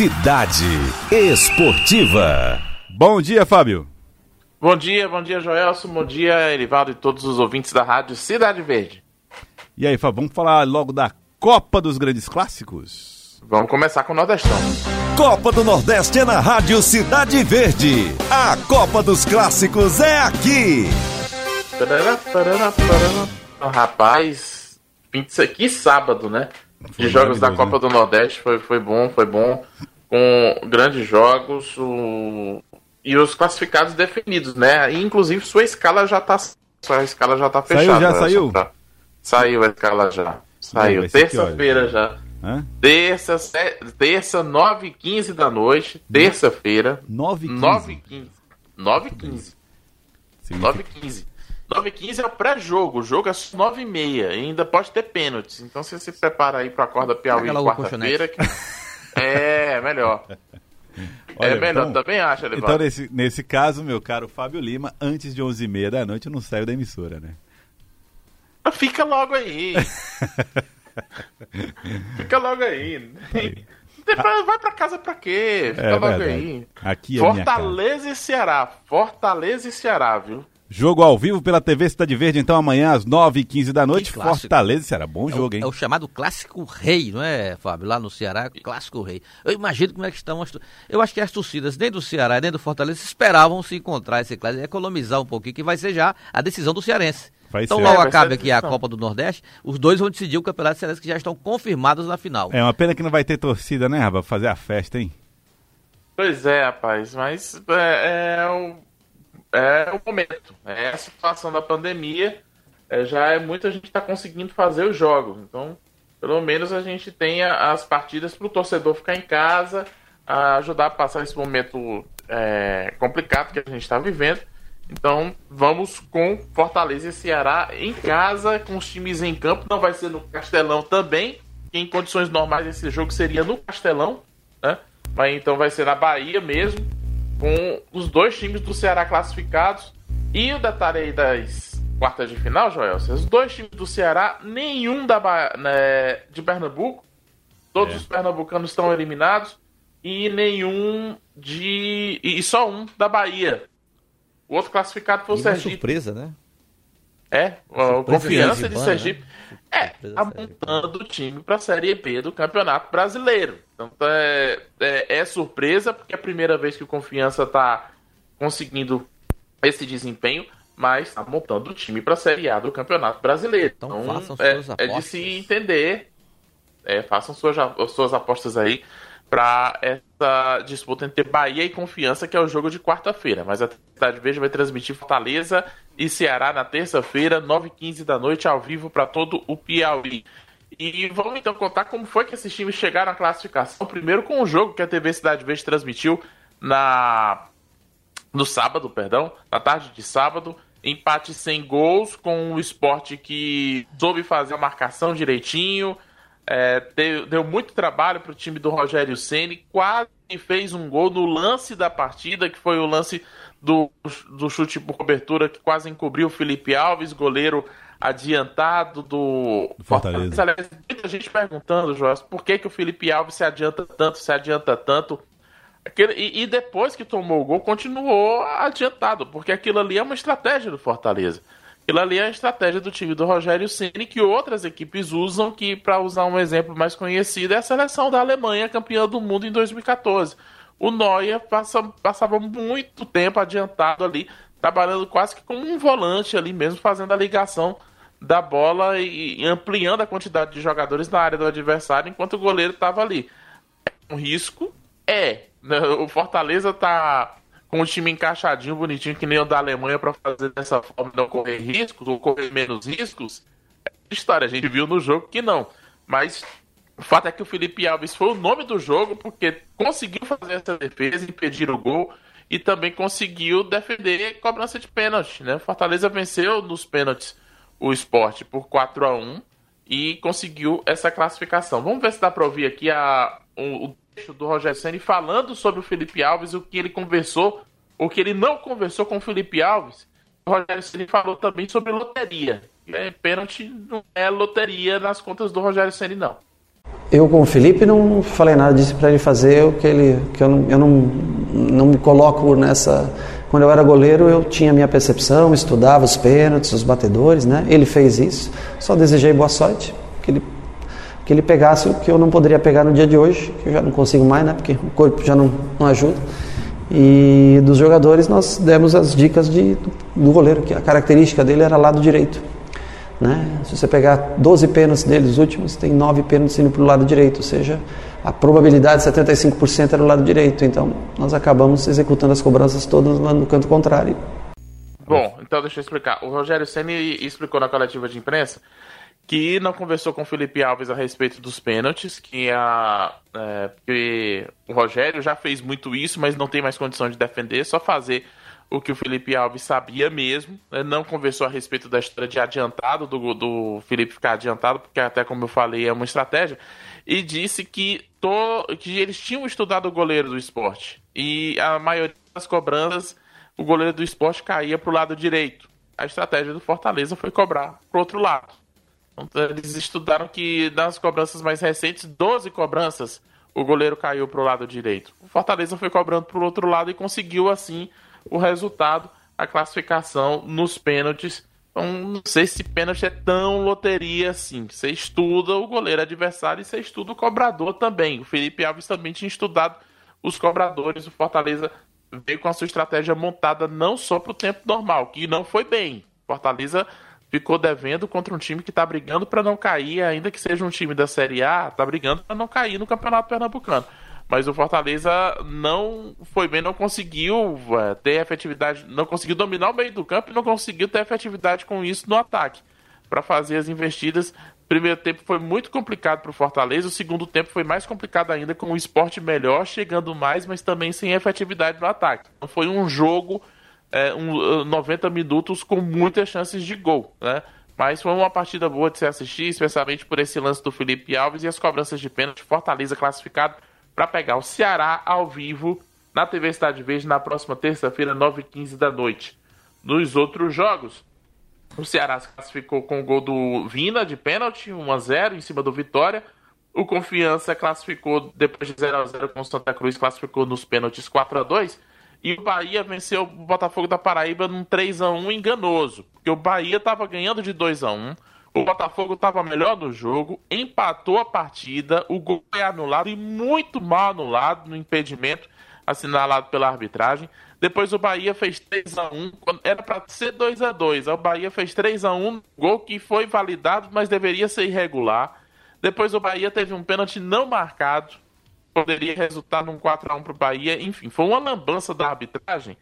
Cidade Esportiva. Bom dia, Fábio. Bom dia, bom dia, Joelson. Bom dia, Erivaldo e todos os ouvintes da rádio Cidade Verde. E aí, Fábio, vamos falar logo da Copa dos Grandes Clássicos? Vamos começar com o Nordestão. Copa do Nordeste é na rádio Cidade Verde. A Copa dos Clássicos é aqui. Parará, parará, parará. Rapaz, que sábado, né? De jogos da Copa né? do Nordeste foi, foi bom, foi bom. Com grandes jogos. O e os classificados definidos, né? E, inclusive sua escala já tá sua escala já tá fechada. Saiu já, saiu? Pra... Saiu a escala já. Saiu. Terça-feira já. Hã? Terça, terça, 9 h 15 da noite. Terça-feira. 9 h 9 15 9 h 15 9 h 15 9 h 15 é o pré-jogo. O jogo é 9 h 30 ainda pode ter pênaltis. Então você se prepara aí pra corda Piauí quarta-feira. Que... É, melhor. Olha, é melhor, então, também acho, Elivaldo. Então, nesse, nesse caso, meu caro Fábio Lima, antes de 11h30 da noite eu não saio da emissora, né? Fica logo aí. Fica logo aí. aí. Vai pra casa pra quê? Fica é, logo verdade. aí. Aqui é Fortaleza e Ceará. Fortaleza e Ceará, viu? Jogo ao vivo pela TV Cidade Verde, então amanhã às 9h15 da noite. Fortaleza, Ceará. Bom é jogo, o, hein? É o chamado Clássico Rei, não é, Fábio? Lá no Ceará, Clássico Rei. Eu imagino como é que estão as. Eu acho que as torcidas, nem do Ceará nem do Fortaleza, esperavam se encontrar esse clássico e economizar um pouquinho, que vai ser já a decisão do Cearense. Vai então, ser. logo é, acabe aqui a Copa do Nordeste, os dois vão decidir o Campeonato Cearense que já estão confirmados na final. É uma pena que não vai ter torcida, né, Raba? Fazer a festa, hein? Pois é, rapaz, mas é, é o é o momento. É a situação da pandemia. É, já é muita gente está conseguindo fazer os jogos. Então, pelo menos a gente tem as partidas para o torcedor ficar em casa, a ajudar a passar esse momento é, complicado que a gente está vivendo. Então, vamos com Fortaleza e Ceará em casa, com os times em campo. Não vai ser no Castelão também. Em condições normais, esse jogo seria no Castelão, né? Mas então vai ser na Bahia mesmo com os dois times do Ceará classificados. E o detalhe aí das quartas de final, Joel, os dois times do Ceará, nenhum da né, de Pernambuco, todos é. os pernambucanos estão eliminados, e nenhum de. E só um da Bahia. O outro classificado foi o Sergipe. surpresa, né? É, a confiança de Sergipe. Né? É, apontando o time para a Série B do Campeonato Brasileiro. Então é, é, é, surpresa, porque é a primeira vez que o Confiança está conseguindo esse desempenho, mas está montando o time para a Série A do Campeonato Brasileiro. Então, então façam é, suas apostas. é de se entender. É, façam suas, suas apostas aí para essa disputa entre Bahia e Confiança, que é o jogo de quarta-feira. Mas a Cidade Verde vai transmitir Fortaleza e Ceará na terça-feira, 9h15 da noite, ao vivo para todo o Piauí. E vamos então contar como foi que esses times chegaram à classificação. Primeiro com o jogo que a TV Cidade Verde transmitiu na no sábado, perdão, na tarde de sábado. Empate sem gols com o esporte que soube fazer a marcação direitinho, é, deu, deu, muito trabalho para o time do Rogério Ceni, quase fez um gol no lance da partida, que foi o lance do, do chute por cobertura que quase encobriu o Felipe Alves, goleiro adiantado do, Fortaleza. Aliás, muita gente perguntando, Joás, por que, que o Felipe Alves se adianta tanto, se adianta tanto. E, e, depois que tomou o gol, continuou adiantado, porque aquilo ali é uma estratégia do Fortaleza. Aquilo ali é a estratégia do time do Rogério Ceni que outras equipes usam, que para usar um exemplo mais conhecido é a seleção da Alemanha, campeã do mundo em 2014. O Neuer passa, passava muito tempo adiantado ali, trabalhando quase que como um volante ali mesmo, fazendo a ligação da bola e, ampliando a quantidade de jogadores na área do adversário enquanto o goleiro estava ali. É um risco? É. O Fortaleza tá com o time encaixadinho, bonitinho, que nem o da Alemanha, para fazer dessa forma não correr riscos ou correr menos riscos, é história. A gente viu no jogo que não. Mas o fato é que o Felipe Alves foi o nome do jogo porque conseguiu fazer essa defesa, impedir o gol e também conseguiu defender cobrança de pênalti. Né? Fortaleza venceu nos pênaltis o esporte por 4 a 1 e conseguiu essa classificação. Vamos ver se dá para ouvir aqui a, o do Rogério Senna falando sobre o Felipe Alves, o que ele conversou, o que ele não conversou com o Felipe Alves. O Rogério Senna falou também sobre loteria. É, pênalti não é loteria nas contas do Rogério Senna, não. Eu com o Felipe não falei nada, disse para ele fazer o que ele que eu não, eu não, não me coloco nessa quando eu era goleiro eu tinha minha percepção, estudava os pênaltis, os batedores, né? Ele fez isso. Só desejei boa sorte, que ele que ele pegasse o que eu não poderia pegar no dia de hoje, que eu já não consigo mais, né? Porque o corpo já não, não ajuda. E dos jogadores nós demos as dicas de, do goleiro, que a característica dele era lado direito. Né? Se você pegar 12 pênaltis deles últimos, tem 9 pênaltis indo para o lado direito, ou seja, a probabilidade de 75% era no lado direito. Então nós acabamos executando as cobranças todas lá no canto contrário. Bom, então deixa eu explicar. O Rogério Ceni explicou na coletiva de imprensa que não conversou com o Felipe Alves a respeito dos pênaltis, que, a, é, que o Rogério já fez muito isso, mas não tem mais condição de defender, só fazer o que o Felipe Alves sabia mesmo, né? não conversou a respeito da história de adiantado, do, do Felipe ficar adiantado, porque até como eu falei é uma estratégia, e disse que, to, que eles tinham estudado o goleiro do esporte, e a maioria das cobranças, o goleiro do esporte caía para o lado direito. A estratégia do Fortaleza foi cobrar para outro lado. Eles estudaram que nas cobranças mais recentes, 12 cobranças, o goleiro caiu para o lado direito. O Fortaleza foi cobrando para o outro lado e conseguiu assim o resultado, a classificação nos pênaltis. Então, não sei se pênalti é tão loteria assim. Você estuda o goleiro adversário e você estuda o cobrador também. O Felipe Alves também tinha estudado os cobradores. O Fortaleza veio com a sua estratégia montada não só para o tempo normal, que não foi bem. Fortaleza ficou devendo contra um time que está brigando para não cair, ainda que seja um time da Série A, está brigando para não cair no Campeonato Pernambucano. Mas o Fortaleza não foi bem, não conseguiu é, ter efetividade, não conseguiu dominar o meio do campo e não conseguiu ter efetividade com isso no ataque para fazer as investidas. Primeiro tempo foi muito complicado para o Fortaleza, o segundo tempo foi mais complicado ainda, com o esporte melhor, chegando mais, mas também sem efetividade no ataque. Então foi um jogo, é, um, 90 minutos com muitas chances de gol, né? Mas foi uma partida boa de se assistir, especialmente por esse lance do Felipe Alves e as cobranças de pênalti. Fortaleza classificado para pegar o Ceará ao vivo na TV Cidade Verde na próxima terça-feira, 9h15 da noite. Nos outros jogos, o Ceará se classificou com o gol do Vina de pênalti, 1 a 0 em cima do Vitória. O Confiança classificou depois de 0 a 0 com o Santa Cruz, classificou nos pênaltis 4 a 2 e o Bahia venceu o Botafogo da Paraíba num 3 a 1 enganoso, porque o Bahia estava ganhando de 2 a 1 o Botafogo estava melhor no jogo, empatou a partida, o gol é anulado e muito mal anulado no impedimento assinalado pela arbitragem. Depois o Bahia fez 3 a 1 era para ser 2 a 2 O Bahia fez 3 a 1 gol que foi validado, mas deveria ser irregular. Depois o Bahia teve um pênalti não marcado, poderia resultar num 4 a 1 para o Bahia. Enfim, foi uma lambança da arbitragem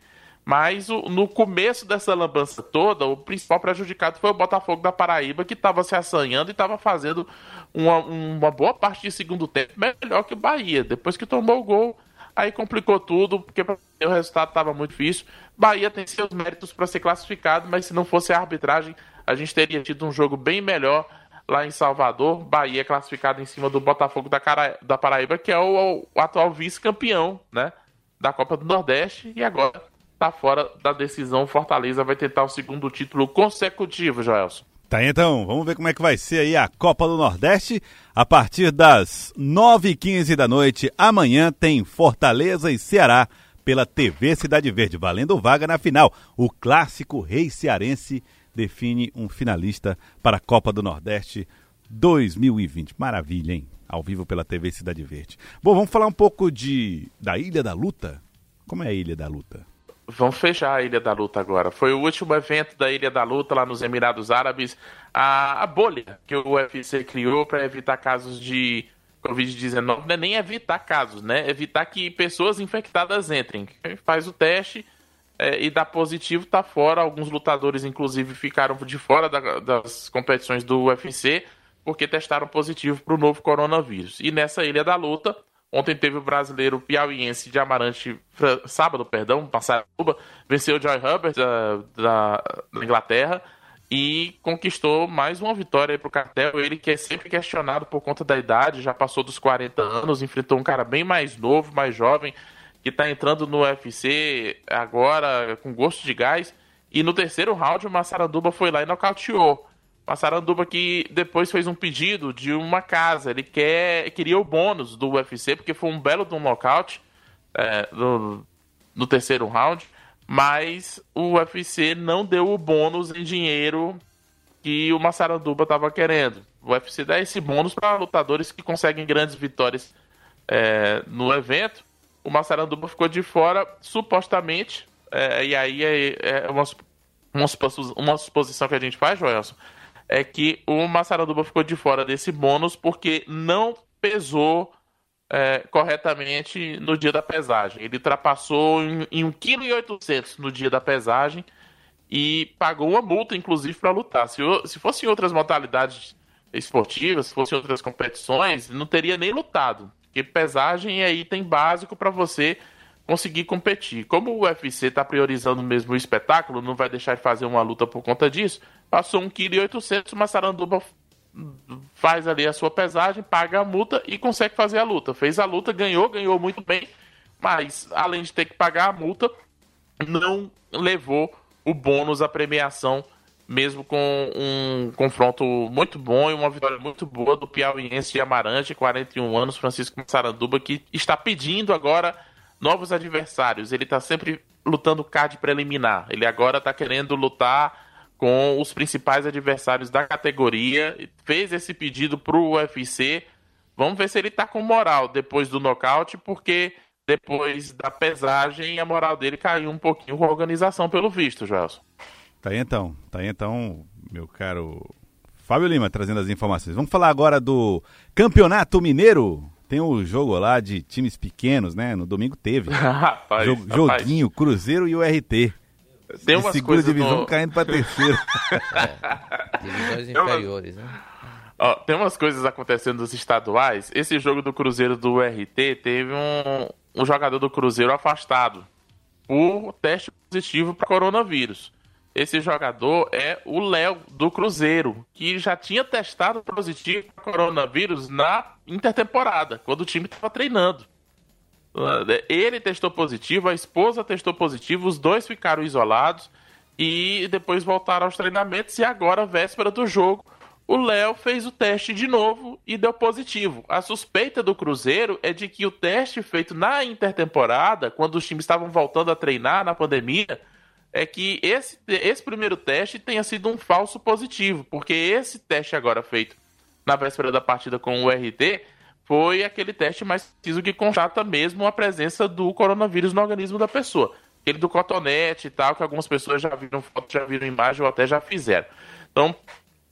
mas o, no começo dessa lambança toda, o principal prejudicado foi o Botafogo da Paraíba, que estava se assanhando e estava fazendo uma, uma, boa parte de segundo tempo melhor que o Bahia. Depois que tomou o gol, aí complicou tudo, porque o resultado estava muito difícil. Bahia tem seus méritos para ser classificado, mas se não fosse a arbitragem, a gente teria tido um jogo bem melhor lá em Salvador. Bahia classificado em cima do Botafogo da, Cara... da Paraíba, que é o, o atual vice-campeão né, da Copa do Nordeste, e agora tá fora da decisão. Fortaleza vai tentar o segundo título consecutivo, Joelson. Tá, então, vamos ver como é que vai ser aí a Copa do Nordeste. A partir das 9h15 da noite, amanhã tem Fortaleza e Ceará pela TV Cidade Verde, valendo vaga na final. O clássico Rei Cearense define um finalista para a Copa do Nordeste 2020. Maravilha, hein? Ao vivo pela TV Cidade Verde. Bom, vamos falar um pouco de da Ilha da Luta. Como é a Ilha da Luta? Vamos fechar a Ilha da Luta agora. Foi o último evento da Ilha da Luta lá nos Emirados Árabes. A, a bolha que o UFC criou para evitar casos de Covid-19 não é nem evitar casos, né? Evitar que pessoas infectadas entrem. Faz o teste é, e dá positivo, tá fora. Alguns lutadores, inclusive, ficaram de fora da, das competições do UFC porque testaram positivo para o novo coronavírus. E nessa Ilha da Luta Ontem teve o brasileiro piauiense de Amarante, sábado, perdão, passado, venceu o Joy Hubbard da, da, da, Inglaterra e conquistou mais uma vitória para o cartel. Ele que é sempre questionado por conta da idade, já passou dos 40 anos, enfrentou um cara bem mais novo, mais jovem, que está entrando no UFC agora com gosto de gás. E no terceiro round o Massaranduba foi lá e nocauteou. Massaranduba que depois fez um pedido de uma casa. Ele quer, queria o bônus do UFC, porque foi um belo de um nocaute é, no, no terceiro round. Mas o UFC não deu o bônus em dinheiro que o Massaranduba estava querendo. O UFC dá esse bônus para lutadores que conseguem grandes vitórias é, no evento. O Massaranduba ficou de fora, supostamente, é, e aí é, é uma, uma, uma, suposição que a gente faz, Joelson, é que o Massaranduba ficou de fora desse bônus porque não pesou é, corretamente no dia da pesagem. Ele ultrapassou em, em 1,8 kg no dia da pesagem e pagou uma multa, inclusive, para lutar. Se, se fosse em outras modalidades esportivas, se fosse em outras competições, não teria nem lutado. Porque pesagem é item básico para você conseguir competir. Como o UFC está priorizando mesmo o espetáculo, não vai deixar de fazer uma luta por conta disso, passou 1,8 kg, o Massaranduba faz ali a sua pesagem, paga a multa e consegue fazer a luta. Fez a luta, ganhou, ganhou muito bem, mas além de ter que pagar a multa, não levou o bônus, a premiação, mesmo com um confronto muito bom e uma vitória muito boa do piauiense de Amarante, 41 anos, Francisco Saranduba, que está pedindo agora novos adversários. Ele está sempre lutando card preliminar. Ele agora está querendo lutar com os principais adversários da categoria. Fez esse pedido para o UFC. Vamos ver se ele está com moral depois do nocaute, porque depois da pesagem a moral dele caiu um pouquinho com a organização, pelo visto, Gelson. Tá aí então, tá aí então, meu caro Fábio Lima trazendo as informações. Vamos falar agora do Campeonato Mineiro. Tem o um jogo lá de times pequenos, né? No domingo teve. rapaz, Jog, rapaz. Joguinho, Cruzeiro e o RT. Tem umas segunda divisão no... caindo para terceira. é, divisões inferiores, né? Ó, tem umas coisas acontecendo nos estaduais. Esse jogo do Cruzeiro do RT teve um, um jogador do Cruzeiro afastado por teste positivo para coronavírus. Esse jogador é o Léo do Cruzeiro, que já tinha testado positivo para coronavírus na intertemporada, quando o time estava treinando. Ele testou positivo, a esposa testou positivo, os dois ficaram isolados e depois voltaram aos treinamentos. E agora, véspera do jogo, o Léo fez o teste de novo e deu positivo. A suspeita do Cruzeiro é de que o teste feito na intertemporada, quando os times estavam voltando a treinar na pandemia, é que esse, esse primeiro teste tenha sido um falso positivo, porque esse teste agora feito na véspera da partida com o RT foi aquele teste mais preciso que constata mesmo a presença do coronavírus no organismo da pessoa. Aquele do cotonete e tal, que algumas pessoas já viram foto, já viram imagem ou até já fizeram. Então,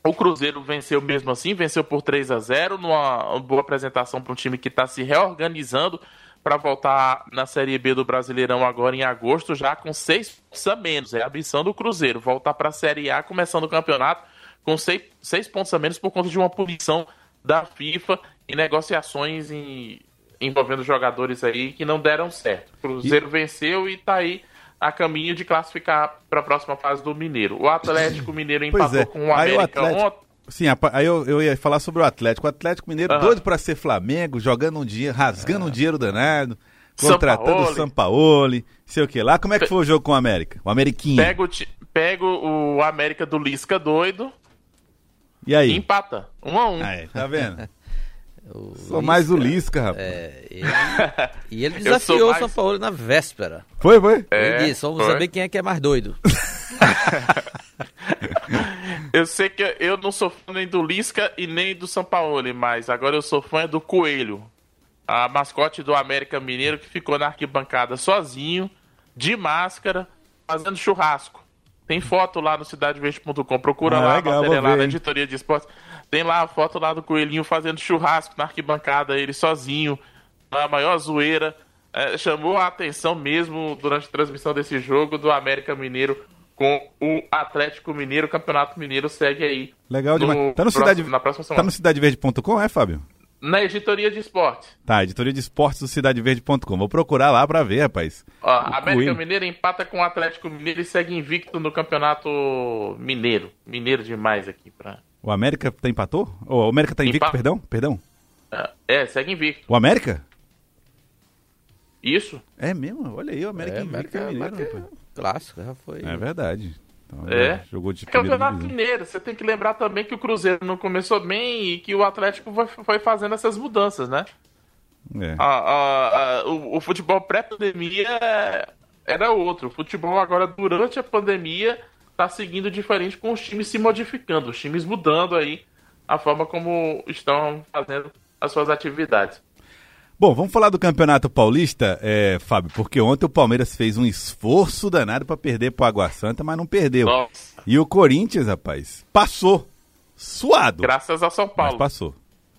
o Cruzeiro venceu mesmo assim, venceu por 3 a 0 numa boa apresentação para um time que está se reorganizando para voltar na Série B do Brasileirão agora em agosto, já com seis pontos a menos. É a ambição do Cruzeiro, voltar para a Série A começando o campeonato com seis, seis pontos a menos por conta de uma punição da FIFA em negociações em, envolvendo jogadores aí que não deram certo. O Cruzeiro e... venceu e está aí a caminho de classificar para a próxima fase do Mineiro. O Atlético Mineiro empatou é. com o América ontem. Sim, aí eu, eu, ia falar sobre o Atlético. O Atlético Mineiro uhum. doido para ser Flamengo, jogando um dinheiro, rasgando uhum. um dinheiro danado, contratando o Sampaoli, sei o que lá. Como é que foi o jogo com o América? O Ameriquinho. Pega o, pega o América do Lisca doido. E aí? E empata. Um a um. Aí, tá vendo? O Sou Lisca, mais o Lisca, rapaz. É, ele, e ele desafiou mais... o São Paulo na véspera. Foi, foi? É, ele disse, vamos foi. saber quem é que é mais doido. eu sei que eu não sou fã nem do Lisca e nem do São Paulo, mas agora eu sou fã do Coelho. A mascote do América Mineiro que ficou na arquibancada sozinho, de máscara, fazendo churrasco. Tem foto lá no cidadeverde.com. Procura ah, lá legal, a matéria lá na editoria de esportes. Tem lá a foto lá do Coelhinho fazendo churrasco na arquibancada, ele sozinho, na maior zoeira. É, chamou a atenção mesmo durante a transmissão desse jogo do América Mineiro com o Atlético Mineiro. O Campeonato Mineiro segue aí. Legal demais. Tá no, próximo, Cidade... na próxima semana. Tá no cidadeverde.com, é, Fábio? Na editoria de esporte. Tá, editoria de esportes do cidadeverde.com. Vou procurar lá pra ver, rapaz. Ó, América. Mineiro empata com o Atlético Mineiro e segue invicto no Campeonato Mineiro. Mineiro demais aqui pra. O América tá empatou? o América tá invicto, Empa... perdão? Perdão. É, segue invicto. O América? Isso. É mesmo? Olha aí, o América é, América, Mineiro, América... Clássico, já foi. É verdade. Então, É. Jogou de primeira Campeonato. Mineiro, você tem que lembrar também que o Cruzeiro não começou bem e que o Atlético foi, foi fazendo essas mudanças, né? É. A- a- a- o, o futebol pré-pandemia era outro. O futebol agora, durante a pandemia, tá seguindo diferente com os times se modificando, os times mudando aí a forma como estão fazendo as suas atividades. Bom, vamos falar do Campeonato Paulista, é, Fábio, porque ontem o Palmeiras fez um esforço danado pra perder pro Água Santa, mas não perdeu. Nossa, E o Corinthians, rapaz, passou. Suado. graças ao São Mas Paulo. passou.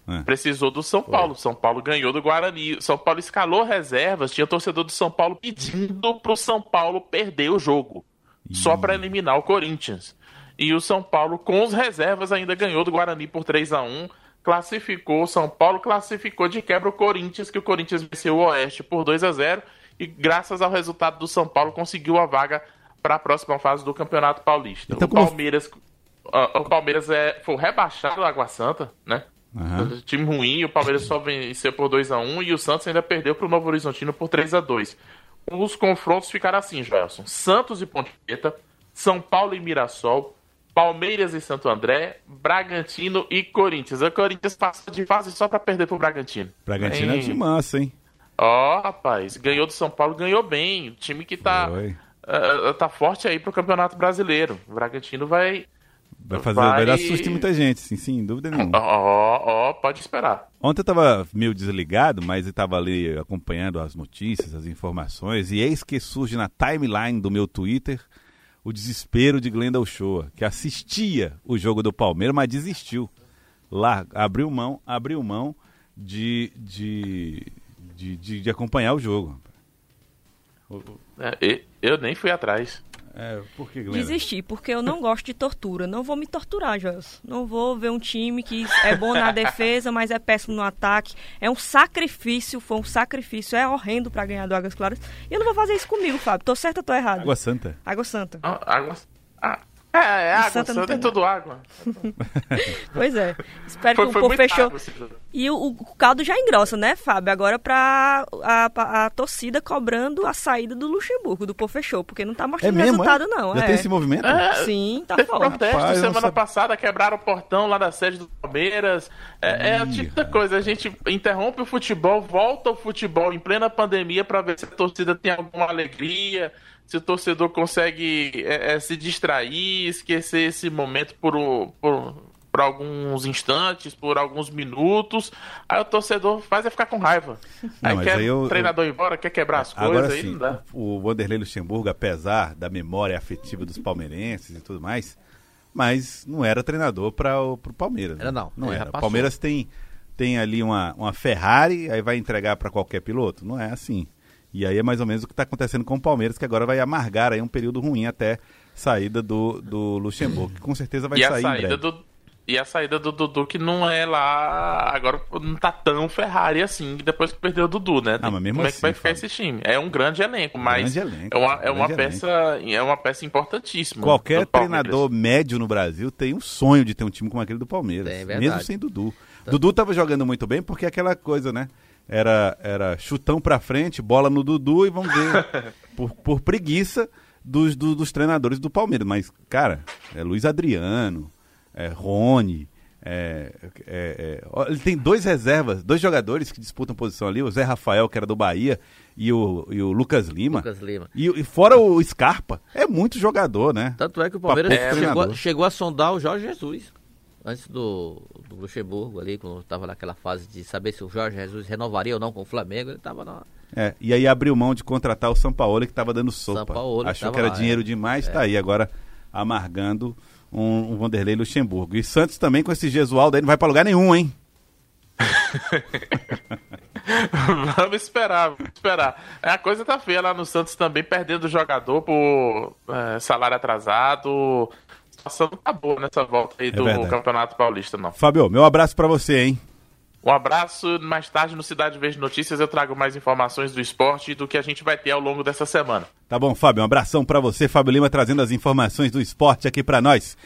É. Precisou do São Paulo. São Paulo ganhou do Guarani. São Paulo escalou reservas. Tinha torcedor do São Paulo pedindo pro São Paulo perder o jogo. Só para eliminar o Corinthians. E o São Paulo, com as reservas, ainda ganhou do Guarani por 3 a 1 Classificou, o São Paulo classificou de quebra o Corinthians, que o Corinthians venceu o Oeste por 2 a 0 E graças ao resultado do São Paulo, conseguiu a vaga para a próxima fase do Campeonato Paulista. Então, o como- Palmeiras, ah, o Palmeiras é, foi rebaixado do Água Santa, né? Aham. Time ruim, o Palmeiras só venceu por 2 a 1 e o Santos ainda perdeu para o Novo Horizontino por 3 a 2 Os confrontos ficaram assim, Joelson. Santos e Ponte Preta, São Paulo e Mirassol, Palmeiras e Santo André, Bragantino e Corinthians. O Corinthians passa de fase só para perder pro Bragantino. Bragantino é Hein? de massa, hein? Ó, rapaz, ganhou do São Paulo, ganhou bem. O time que tá, ah, tá forte aí pro Campeonato Brasileiro. O Bragantino vai. Vai, fazer, Vai- vai dar susto em muita gente, sim, sem dúvida nenhuma. Ó, ó, pode esperar. Ontem eu tava meio desligado, mas eu tava ali acompanhando as notícias, as informações, e eis que surge na timeline do meu Twitter o desespero de Glenda Uchoa, que assistia o jogo do Palmeiras, mas desistiu. Lá, abriu mão, abriu mão de, de, de, de, de acompanhar o jogo. É, eu nem fui atrás. É, por que, Glenda? Desistir, porque eu não gosto de tortura. Não vou me torturar, Joelson. Não vou ver um time que é bom na defesa, mas é péssimo no ataque. É um sacrifício, foi um sacrifício. É horrendo pra ganhar do Águas Claras. E eu não vou fazer isso comigo, Fábio. Tô certo ou tô errado? Água Santa. Água Santa. Ah, Água. Ah, é, é água, Santa é tem tudo água. Pois é. Espero Foi, que o povo fechou. água. E o, o caldo já engrossa, né, Fábio? Agora pra a, a, a torcida cobrando a saída do Luxemburgo, do Pô Fechou, porque não tá É mostrando mesmo, resultado, é? não. Já é. tem esse movimento? É, Sim, tá Teve forte. protesto Rapaz, semana passada, quebraram o portão lá da sede do Palmeiras. É, é a Ih, típica coisa, a gente interrompe o futebol, volta o futebol em plena pandemia pra ver se a torcida tem alguma alegria, se o torcedor consegue é, é, se distrair, esquecer esse momento por, por, por alguns instantes, por alguns minutos. Aí o torcedor faz é ficar com raiva. Não, aí quer aí eu- o treinador ir embora, quer quebrar as Agora coisas, aí sim, não dá. o Vanderlei Luxemburgo, apesar da memória afetiva dos palmeirenses e tudo mais, mas não era treinador para o pro Palmeiras. Era né? não, Não já era. O. Palmeiras tem, tem ali uma, uma Ferrari, aí vai entregar para qualquer piloto? Não é assim. E aí é mais ou menos o que está acontecendo com o Palmeiras, que agora vai amargar aí um período ruim até saída do, do Luxemburgo, que com certeza vai e a sair em saída breve. do e a saída do Dudu que não é lá agora não tá tão Ferrari assim depois que perdeu o Dudu né Ah, mas mesmo como é assim, que vai ficar Fábio. esse time é um grande elenco mas Grande elenco, é uma é uma grande peça é uma peça importantíssima Qualquer treinador médio no Brasil tem um sonho de ter um time como aquele do Palmeiras, É verdade. mesmo sem Dudu. Dudu tava jogando muito bem porque é aquela coisa, né? Era, era chutão pra frente, bola no Dudu e vamos ver. por, por preguiça dos, do- dos treinadores do Palmeiras. Mas, cara, é Luiz Adriano, é Rony. é- é- é- ele tem dois reservas, dois jogadores que disputam posição ali, o Zé Rafael, que era do Bahia, e o, e o Lucas Lima. Lucas Lima. E, e fora o Scarpa, é muito jogador, né? Tanto é que o Palmeiras chegou, a- chegou a sondar o Jorge Jesus. Antes do, do Luxemburgo ali, quando estava naquela fase de saber se o Jorge Jesus renovaria ou não com o Flamengo, ele estava na. É, e aí abriu mão de contratar o Sampaoli que estava dando sopa. Sampaoli Achou tava que era lá, dinheiro é. demais, tá aí agora amargando um, um Vanderlei Luxemburgo. E Santos também com esse Gesualdo aí não vai pra lugar nenhum, hein? vamos esperar vamos esperar É, a coisa tá feia lá no Santos também perdendo jogador por é, salário atrasado situação não tá boa nessa volta aí do É verdade. Campeonato Paulista não Fábio, meu abraço pra você, hein? Um abraço. Mais tarde no Cidade Verde Notícias eu trago mais informações do esporte e do que a gente vai ter ao longo dessa semana. Tá bom, Fábio, um abração pra você, Fábio Lima, trazendo as informações do esporte aqui pra nós.